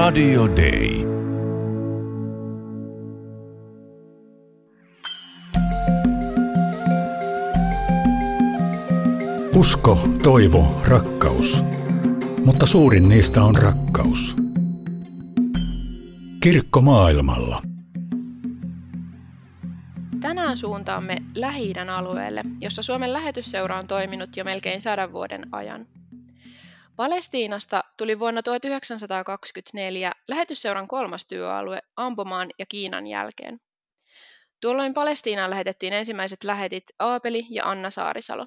Radio Day. Usko, toivo, rakkaus. Mutta suurin niistä on rakkaus. Kirkko maailmalla. Tänään suuntaamme lähi alueelle, jossa Suomen lähetysseura on toiminut jo melkein sadan vuoden ajan. Palestiinasta tuli vuonna 1924 lähetysseuran kolmas työalue Ampomaan ja Kiinan jälkeen. Tuolloin Palestiinaan lähetettiin ensimmäiset lähetit Aapeli ja Anna Saarisalo.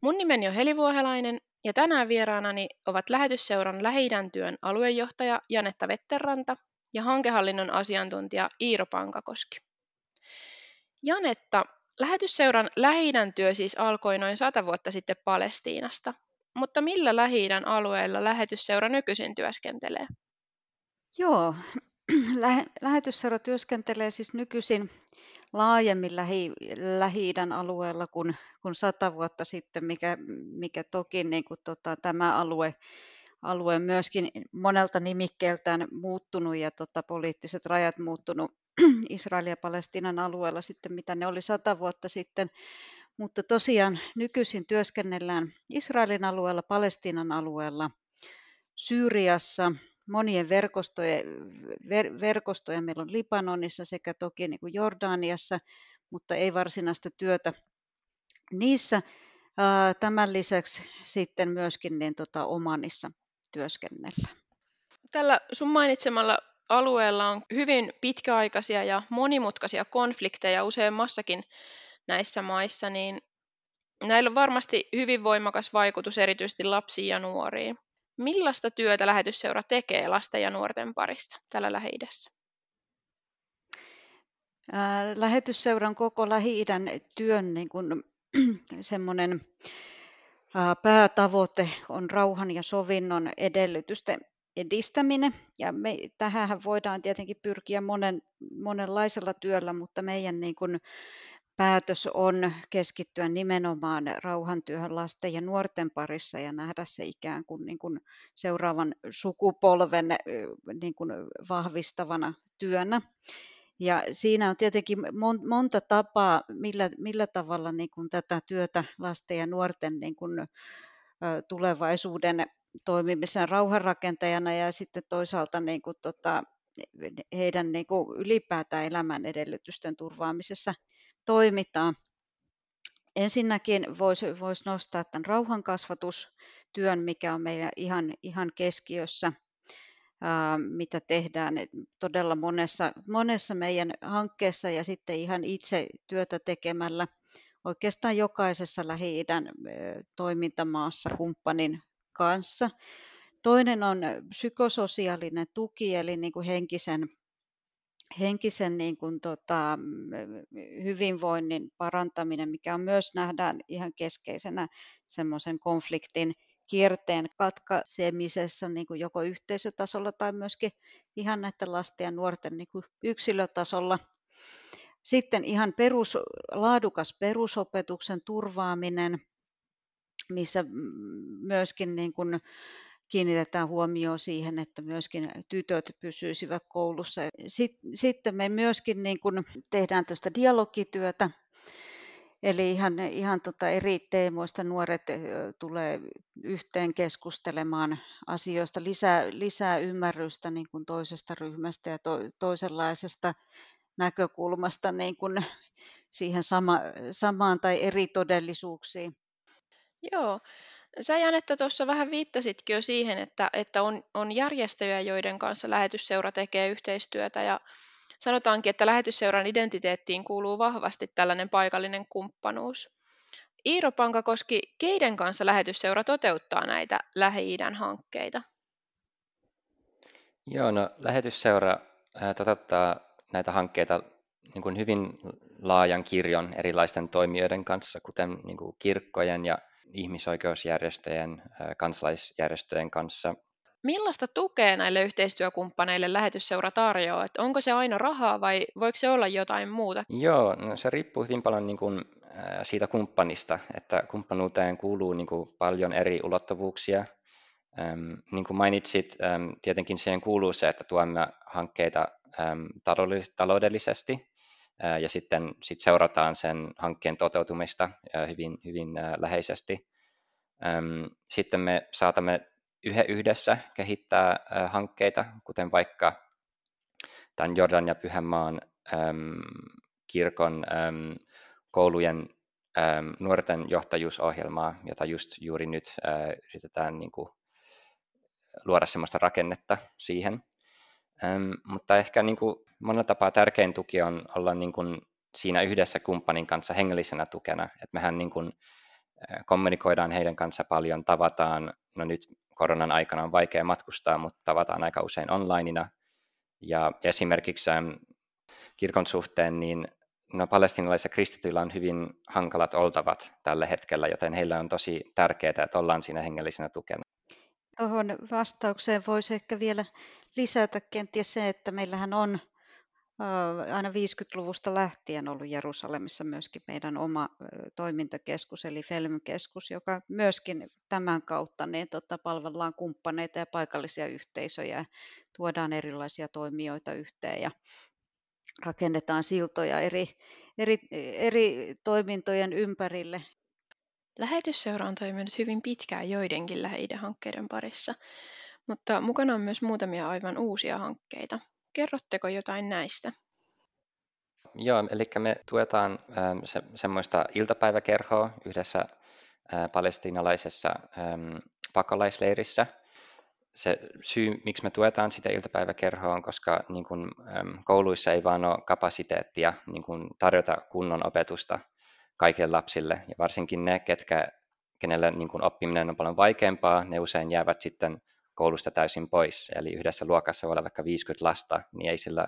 Mun nimeni on Heli Vuohelainen ja tänään vieraanani ovat lähetysseuran lähi työn aluejohtaja Janetta Vetterranta ja hankehallinnon asiantuntija Iiro Pankakoski. Janetta, lähetysseuran lähi työ siis alkoi noin sata vuotta sitten Palestiinasta. Mutta millä lähi alueella lähetysseura nykyisin työskentelee? Joo, lähetysseura työskentelee siis nykyisin laajemmin lähi, lähi alueella kuin, kuin sata vuotta sitten, mikä, mikä toki niin kuin tota, tämä alue, alue myöskin monelta nimikkeeltään muuttunut ja tota, poliittiset rajat muuttunut Israelin ja Palestiinan alueella sitten, mitä ne oli sata vuotta sitten. Mutta tosiaan nykyisin työskennellään Israelin alueella, Palestiinan alueella, Syyriassa, monien verkostojen, ver, verkostoja meillä on Libanonissa sekä toki niin kuin Jordaniassa, mutta ei varsinaista työtä niissä. Tämän lisäksi sitten myöskin niin tota Omanissa työskennellään. Tällä sun mainitsemalla alueella on hyvin pitkäaikaisia ja monimutkaisia konflikteja useammassakin näissä maissa, niin näillä on varmasti hyvin voimakas vaikutus erityisesti lapsiin ja nuoriin. Millaista työtä lähetysseura tekee lasten ja nuorten parissa tällä lähi Lähetysseuran koko Lähi-idän työn niin kuin, semmoinen päätavoite on rauhan ja sovinnon edellytysten edistäminen. Ja me, tähän voidaan tietenkin pyrkiä monen, monenlaisella työllä, mutta meidän niin kuin, päätös on keskittyä nimenomaan rauhantyöhön lasten ja nuorten parissa ja nähdä se ikään kuin, niin kuin seuraavan sukupolven niin kuin vahvistavana työnä. Ja siinä on tietenkin monta tapaa, millä, millä tavalla niin kuin tätä työtä lasten ja nuorten niin kuin, tulevaisuuden toimimisen rauhanrakentajana ja sitten toisaalta niin kuin, tota, heidän niin kuin ylipäätään elämän edellytysten turvaamisessa toimitaan. Ensinnäkin voisi vois nostaa tämän rauhankasvatustyön, mikä on meidän ihan, ihan keskiössä, ää, mitä tehdään todella monessa, monessa meidän hankkeessa ja sitten ihan itse työtä tekemällä oikeastaan jokaisessa Lähi-idän toimintamaassa kumppanin kanssa. Toinen on psykososiaalinen tuki, eli niin kuin henkisen henkisen niin kuin, tota, hyvinvoinnin parantaminen, mikä on myös nähdään ihan keskeisenä semmoisen konfliktin kierteen katkaisemisessa niin kuin joko yhteisötasolla tai myöskin ihan näiden lasten ja nuorten niin kuin yksilötasolla. Sitten ihan perus, laadukas perusopetuksen turvaaminen, missä myöskin niin kuin kiinnitetään huomioon siihen, että myöskin tytöt pysyisivät koulussa. Sitten me myöskin niin kuin tehdään tästä dialogityötä, Eli ihan, ihan tota eri teemoista nuoret tulee yhteen keskustelemaan asioista, lisää, lisää ymmärrystä niin kuin toisesta ryhmästä ja to, toisenlaisesta näkökulmasta niin kuin siihen sama, samaan tai eri todellisuuksiin. Joo, Sä Janetta tuossa vähän viittasitkin jo siihen, että, että on, on järjestöjä, joiden kanssa lähetysseura tekee yhteistyötä ja sanotaankin, että lähetysseuran identiteettiin kuuluu vahvasti tällainen paikallinen kumppanuus. Iiro Pankakoski, keiden kanssa lähetysseura toteuttaa näitä Lähi-idän hankkeita? Joo, no lähetysseura toteuttaa näitä hankkeita niin kuin hyvin laajan kirjon erilaisten toimijoiden kanssa, kuten niin kuin kirkkojen ja ihmisoikeusjärjestöjen, kansalaisjärjestöjen kanssa. Millaista tukea näille yhteistyökumppaneille lähetysseura tarjoaa? Että onko se aina rahaa vai voiko se olla jotain muuta? Joo, no se riippuu hyvin paljon niin kuin, siitä kumppanista, että kumppanuuteen kuuluu niin kuin paljon eri ulottuvuuksia. Ähm, niin kuin mainitsit, ähm, tietenkin siihen kuuluu se, että tuemme hankkeita ähm, taloudellisesti ja sitten sit seurataan sen hankkeen toteutumista hyvin, hyvin äh, läheisesti. Sitten me saatamme yhdessä kehittää hankkeita, kuten vaikka tämän Jordan ja Pyhänmaan kirkon koulujen nuorten johtajuusohjelmaa, jota just juuri nyt yritetään niin kuin, luoda sellaista rakennetta siihen. Ähm, mutta ehkä niin kuin, monella tapaa tärkein tuki on olla niin kuin, siinä yhdessä kumppanin kanssa hengellisenä tukena. Et mehän niin kuin, kommunikoidaan heidän kanssa paljon, tavataan, no nyt koronan aikana on vaikea matkustaa, mutta tavataan aika usein onlineina. Ja esimerkiksi kirkon suhteen, niin no, palestinalaisilla kristityillä on hyvin hankalat oltavat tällä hetkellä, joten heillä on tosi tärkeää, että ollaan siinä hengellisenä tukena. Tuohon vastaukseen voisi ehkä vielä lisätä kenties se, että meillähän on aina 50-luvusta lähtien ollut Jerusalemissa myöskin meidän oma toimintakeskus, eli Felm-keskus, joka myöskin tämän kautta niin tota, palvellaan kumppaneita ja paikallisia yhteisöjä ja tuodaan erilaisia toimijoita yhteen ja rakennetaan siltoja eri, eri, eri toimintojen ympärille. Lähetysseura on toiminut hyvin pitkään joidenkin lähi hankkeiden parissa, mutta mukana on myös muutamia aivan uusia hankkeita. Kerrotteko jotain näistä? Joo, eli me tuetaan ähm, se, semmoista iltapäiväkerhoa yhdessä äh, palestiinalaisessa ähm, pakolaisleirissä. Se syy, miksi me tuetaan sitä iltapäiväkerhoa, on, koska niin kun, ähm, kouluissa ei vaan ole kapasiteettia niin kun tarjota kunnon opetusta kaikille lapsille, ja varsinkin ne, ketkä, kenelle niin kun oppiminen on paljon vaikeampaa, ne usein jäävät sitten koulusta täysin pois. Eli yhdessä luokassa voi olla vaikka 50 lasta, niin ei sillä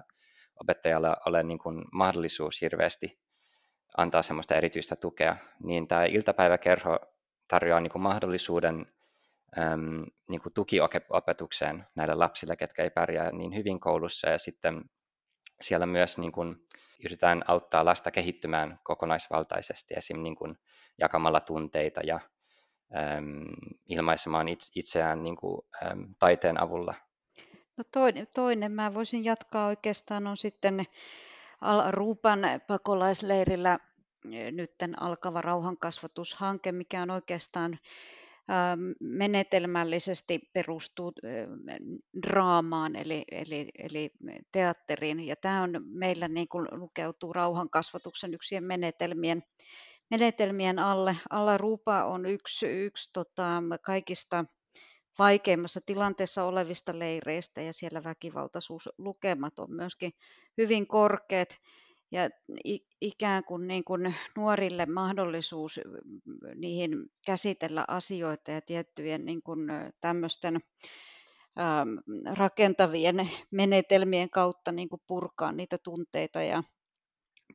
opettajalla ole niin kuin mahdollisuus hirveästi antaa semmoista erityistä tukea. Niin tämä iltapäiväkerho tarjoaa niin kuin mahdollisuuden äm, niin kuin tukiopetukseen näille lapsille, ketkä ei pärjää niin hyvin koulussa. Ja sitten siellä myös niin kuin yritetään auttaa lasta kehittymään kokonaisvaltaisesti, esim. Niin kuin jakamalla tunteita ja äm, ilmaisemaan itseään niin kuin, äm, taiteen avulla. No toinen, toinen, mä voisin jatkaa oikeastaan, on sitten Al-Rupan pakolaisleirillä nytten alkava rauhankasvatushanke, mikä on oikeastaan menetelmällisesti perustuu draamaan eli, eli, eli teatteriin. Ja tämä on meillä niin kuin lukeutuu rauhankasvatuksen yksien menetelmien menetelmien alle. Alla Rupa on yksi, yksi tota, kaikista vaikeimmassa tilanteessa olevista leireistä ja siellä väkivaltaisuuslukemat on myöskin hyvin korkeat ja ikään kuin, niin kuin nuorille mahdollisuus niihin käsitellä asioita ja tiettyjen niin kuin tämmöisten rakentavien menetelmien kautta niin kuin purkaa niitä tunteita ja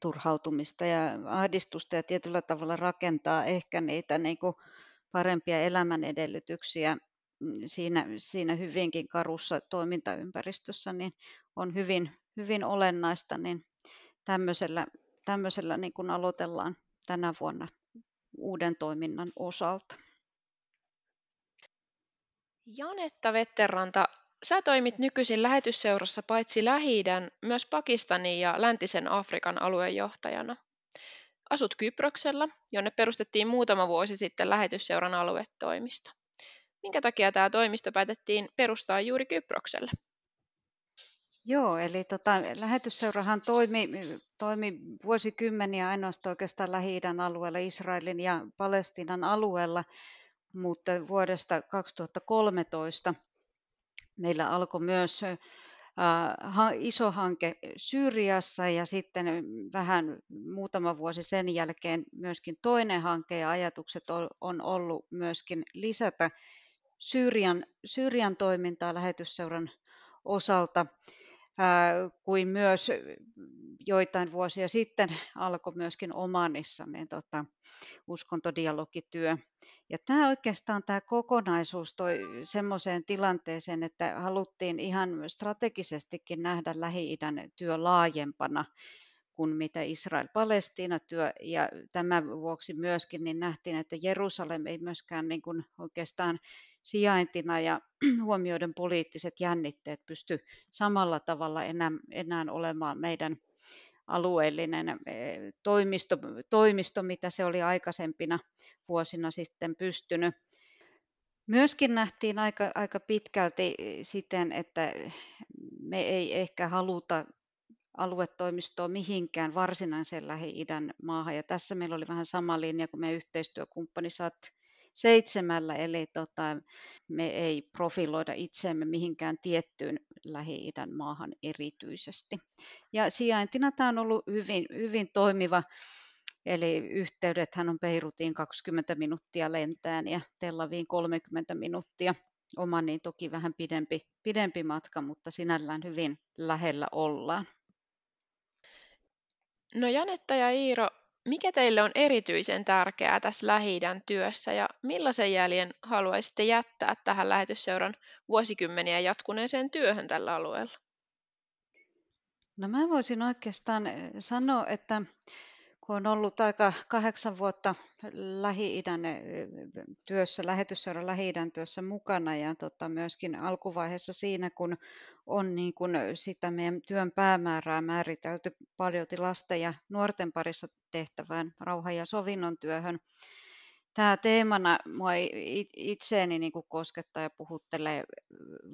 turhautumista ja ahdistusta ja tietyllä tavalla rakentaa ehkä niitä niin kuin parempia elämän edellytyksiä mm, siinä, siinä hyvinkin karussa toimintaympäristössä, niin on hyvin, hyvin olennaista, niin tämmöisellä, tämmöisellä niin kuin aloitellaan tänä vuonna uuden toiminnan osalta. Janetta Vetteranta, Sä toimit nykyisin lähetysseurassa paitsi lähi myös Pakistanin ja läntisen Afrikan alueen johtajana. Asut Kyproksella, jonne perustettiin muutama vuosi sitten lähetysseuran aluetoimisto. Minkä takia tämä toimisto päätettiin perustaa juuri Kyprokselle? Joo, eli tota, lähetysseurahan toimi, toimi vuosikymmeniä ainoastaan oikeastaan lähi alueella, Israelin ja Palestiinan alueella, mutta vuodesta 2013 Meillä alkoi myös iso hanke Syyriassa ja sitten vähän muutama vuosi sen jälkeen myöskin toinen hanke ja ajatukset on ollut myöskin lisätä Syyrian, Syyrian toimintaa lähetysseuran osalta kuin myös joitain vuosia sitten alkoi myöskin Omanissa niin tota, uskontodialogityö. Ja tämä oikeastaan tämä kokonaisuus toi semmoiseen tilanteeseen, että haluttiin ihan strategisestikin nähdä Lähi-idän työ laajempana kuin mitä Israel-Palestiina-työ. Ja tämän vuoksi myöskin niin nähtiin, että Jerusalem ei myöskään niin kuin oikeastaan sijaintina ja huomioiden poliittiset jännitteet pysty samalla tavalla enää, enää olemaan meidän alueellinen eh, toimisto, toimisto, mitä se oli aikaisempina vuosina sitten pystynyt. Myöskin nähtiin aika, aika pitkälti siten, että me ei ehkä haluta aluetoimistoa mihinkään varsinaiseen Lähi-idän maahan. Ja tässä meillä oli vähän sama linja kuin meidän yhteistyökumppani SAT seitsemällä, eli tota, me ei profiloida itseämme mihinkään tiettyyn Lähi-idän maahan erityisesti. Ja sijaintina tämä on ollut hyvin, hyvin toimiva, eli yhteydethän on Beirutiin 20 minuuttia lentään ja Tel Aviin 30 minuuttia. Oma niin toki vähän pidempi, pidempi matka, mutta sinällään hyvin lähellä ollaan. No Janetta ja Iiro, mikä teille on erityisen tärkeää tässä lähi työssä ja millaisen jäljen haluaisitte jättää tähän lähetysseuran vuosikymmeniä jatkuneeseen työhön tällä alueella? No mä voisin oikeastaan eh, sanoa, että kun on ollut aika kahdeksan vuotta Lähi-idän työssä, lähetysseuran Lähi-idän työssä mukana ja tota, myöskin alkuvaiheessa siinä, kun on niin kuin sitä meidän työn päämäärää määritelty paljon lasten ja nuorten parissa tehtävään rauhan ja sovinnon työhön. Tämä teemana mua itseeni niin kuin koskettaa ja puhuttelee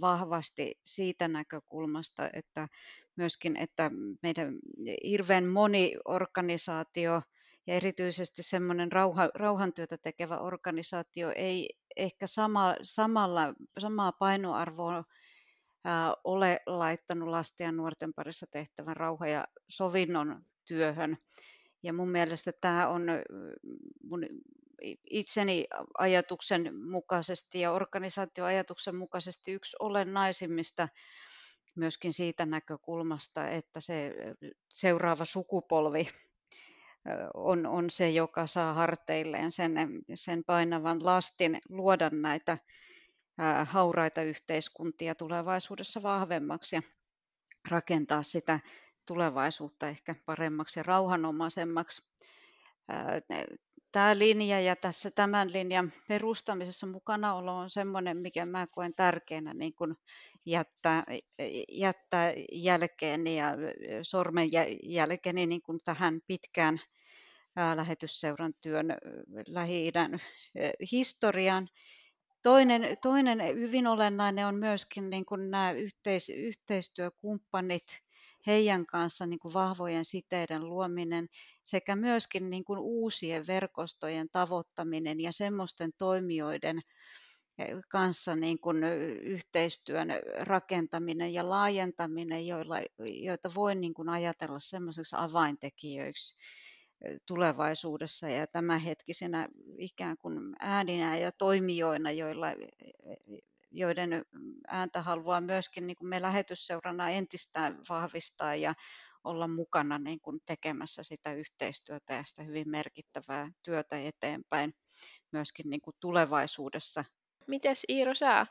vahvasti siitä näkökulmasta, että myöskin, että meidän hirveän moni organisaatio ja erityisesti semmoinen rauha, rauhantyötä tekevä organisaatio ei ehkä sama, samalla, samaa painoarvoa ää, ole laittanut lasten ja nuorten parissa tehtävän rauha- ja sovinnon työhön. Ja mun mielestä tämä on mun itseni ajatuksen mukaisesti ja organisaatioajatuksen mukaisesti yksi olennaisimmista myöskin siitä näkökulmasta, että se seuraava sukupolvi on, on se, joka saa harteilleen sen, sen painavan lastin luoda näitä hauraita yhteiskuntia tulevaisuudessa vahvemmaksi ja rakentaa sitä tulevaisuutta ehkä paremmaksi ja rauhanomaisemmaksi tämä linja ja tässä tämän linjan perustamisessa mukanaolo on sellainen, mikä mä koen tärkeänä niin kuin jättää, jättää jälkeeni ja sormen jälkeeni niin kuin tähän pitkään lähetysseuran työn Lähi-idän historiaan. Toinen, toinen hyvin olennainen on myöskin niin kuin nämä yhteis, yhteistyökumppanit, heidän kanssa niin kuin vahvojen siteiden luominen sekä myöskin niin kuin uusien verkostojen tavoittaminen ja semmoisten toimijoiden eh, kanssa niin kuin yhteistyön rakentaminen ja laajentaminen, joilla, joita voi niin kuin ajatella semmoisiksi avaintekijöiksi tulevaisuudessa. Ja tämänhetkisenä ikään kuin ääninä ja toimijoina, joilla, eh, joiden ääntä haluaa myöskin niin kuin me lähetysseurana entistä vahvistaa ja olla mukana niin kuin tekemässä sitä yhteistyötä ja sitä hyvin merkittävää työtä eteenpäin myöskin niin kuin tulevaisuudessa. Mites Iiro sä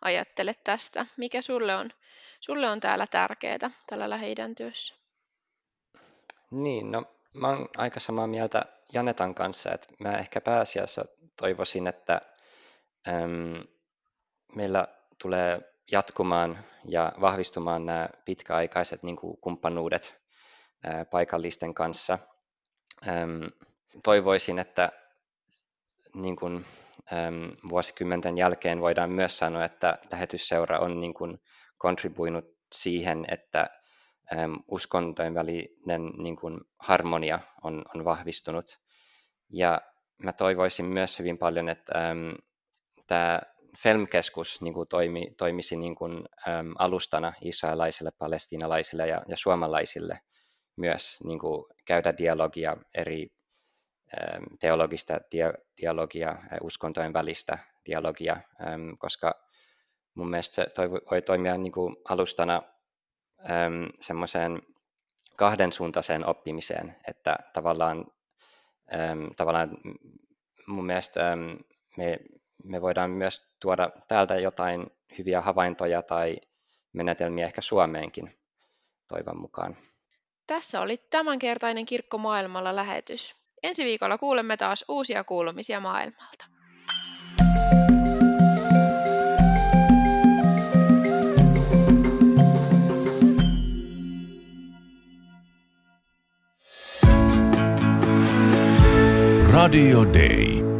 ajattelet tästä? Mikä sulle on, sulle on täällä tärkeää tällä lähi työssä? Niin, no mä oon aika samaa mieltä Janetan kanssa, että mä ehkä pääasiassa toivoisin, että äm, meillä tulee jatkumaan ja vahvistumaan nämä pitkäaikaiset niin kuin kumppanuudet paikallisten kanssa. Toivoisin, että niin kuin, vuosikymmenten jälkeen voidaan myös sanoa, että lähetysseura on niin kuin, kontribuinut siihen, että uskontojen välinen niin kuin, harmonia on, on vahvistunut. Ja mä toivoisin myös hyvin paljon, että äm, tämä Felm-keskus niin kuin toimi, toimisi niin kuin, äm, alustana israelaisille, palestiinalaisille ja, ja suomalaisille myös niin kuin käydä dialogia eri äm, teologista dia, dialogia, uskontojen välistä dialogia, äm, koska mun mielestä se toi, voi toimia niin kuin alustana äm, semmoiseen kahdensuuntaiseen oppimiseen, että tavallaan, äm, tavallaan mun mielestä äm, me me voidaan myös tuoda täältä jotain hyviä havaintoja tai menetelmiä ehkä Suomeenkin toivon mukaan. Tässä oli tämänkertainen Kirkko maailmalla lähetys. Ensi viikolla kuulemme taas uusia kuulumisia maailmalta. Radio Day.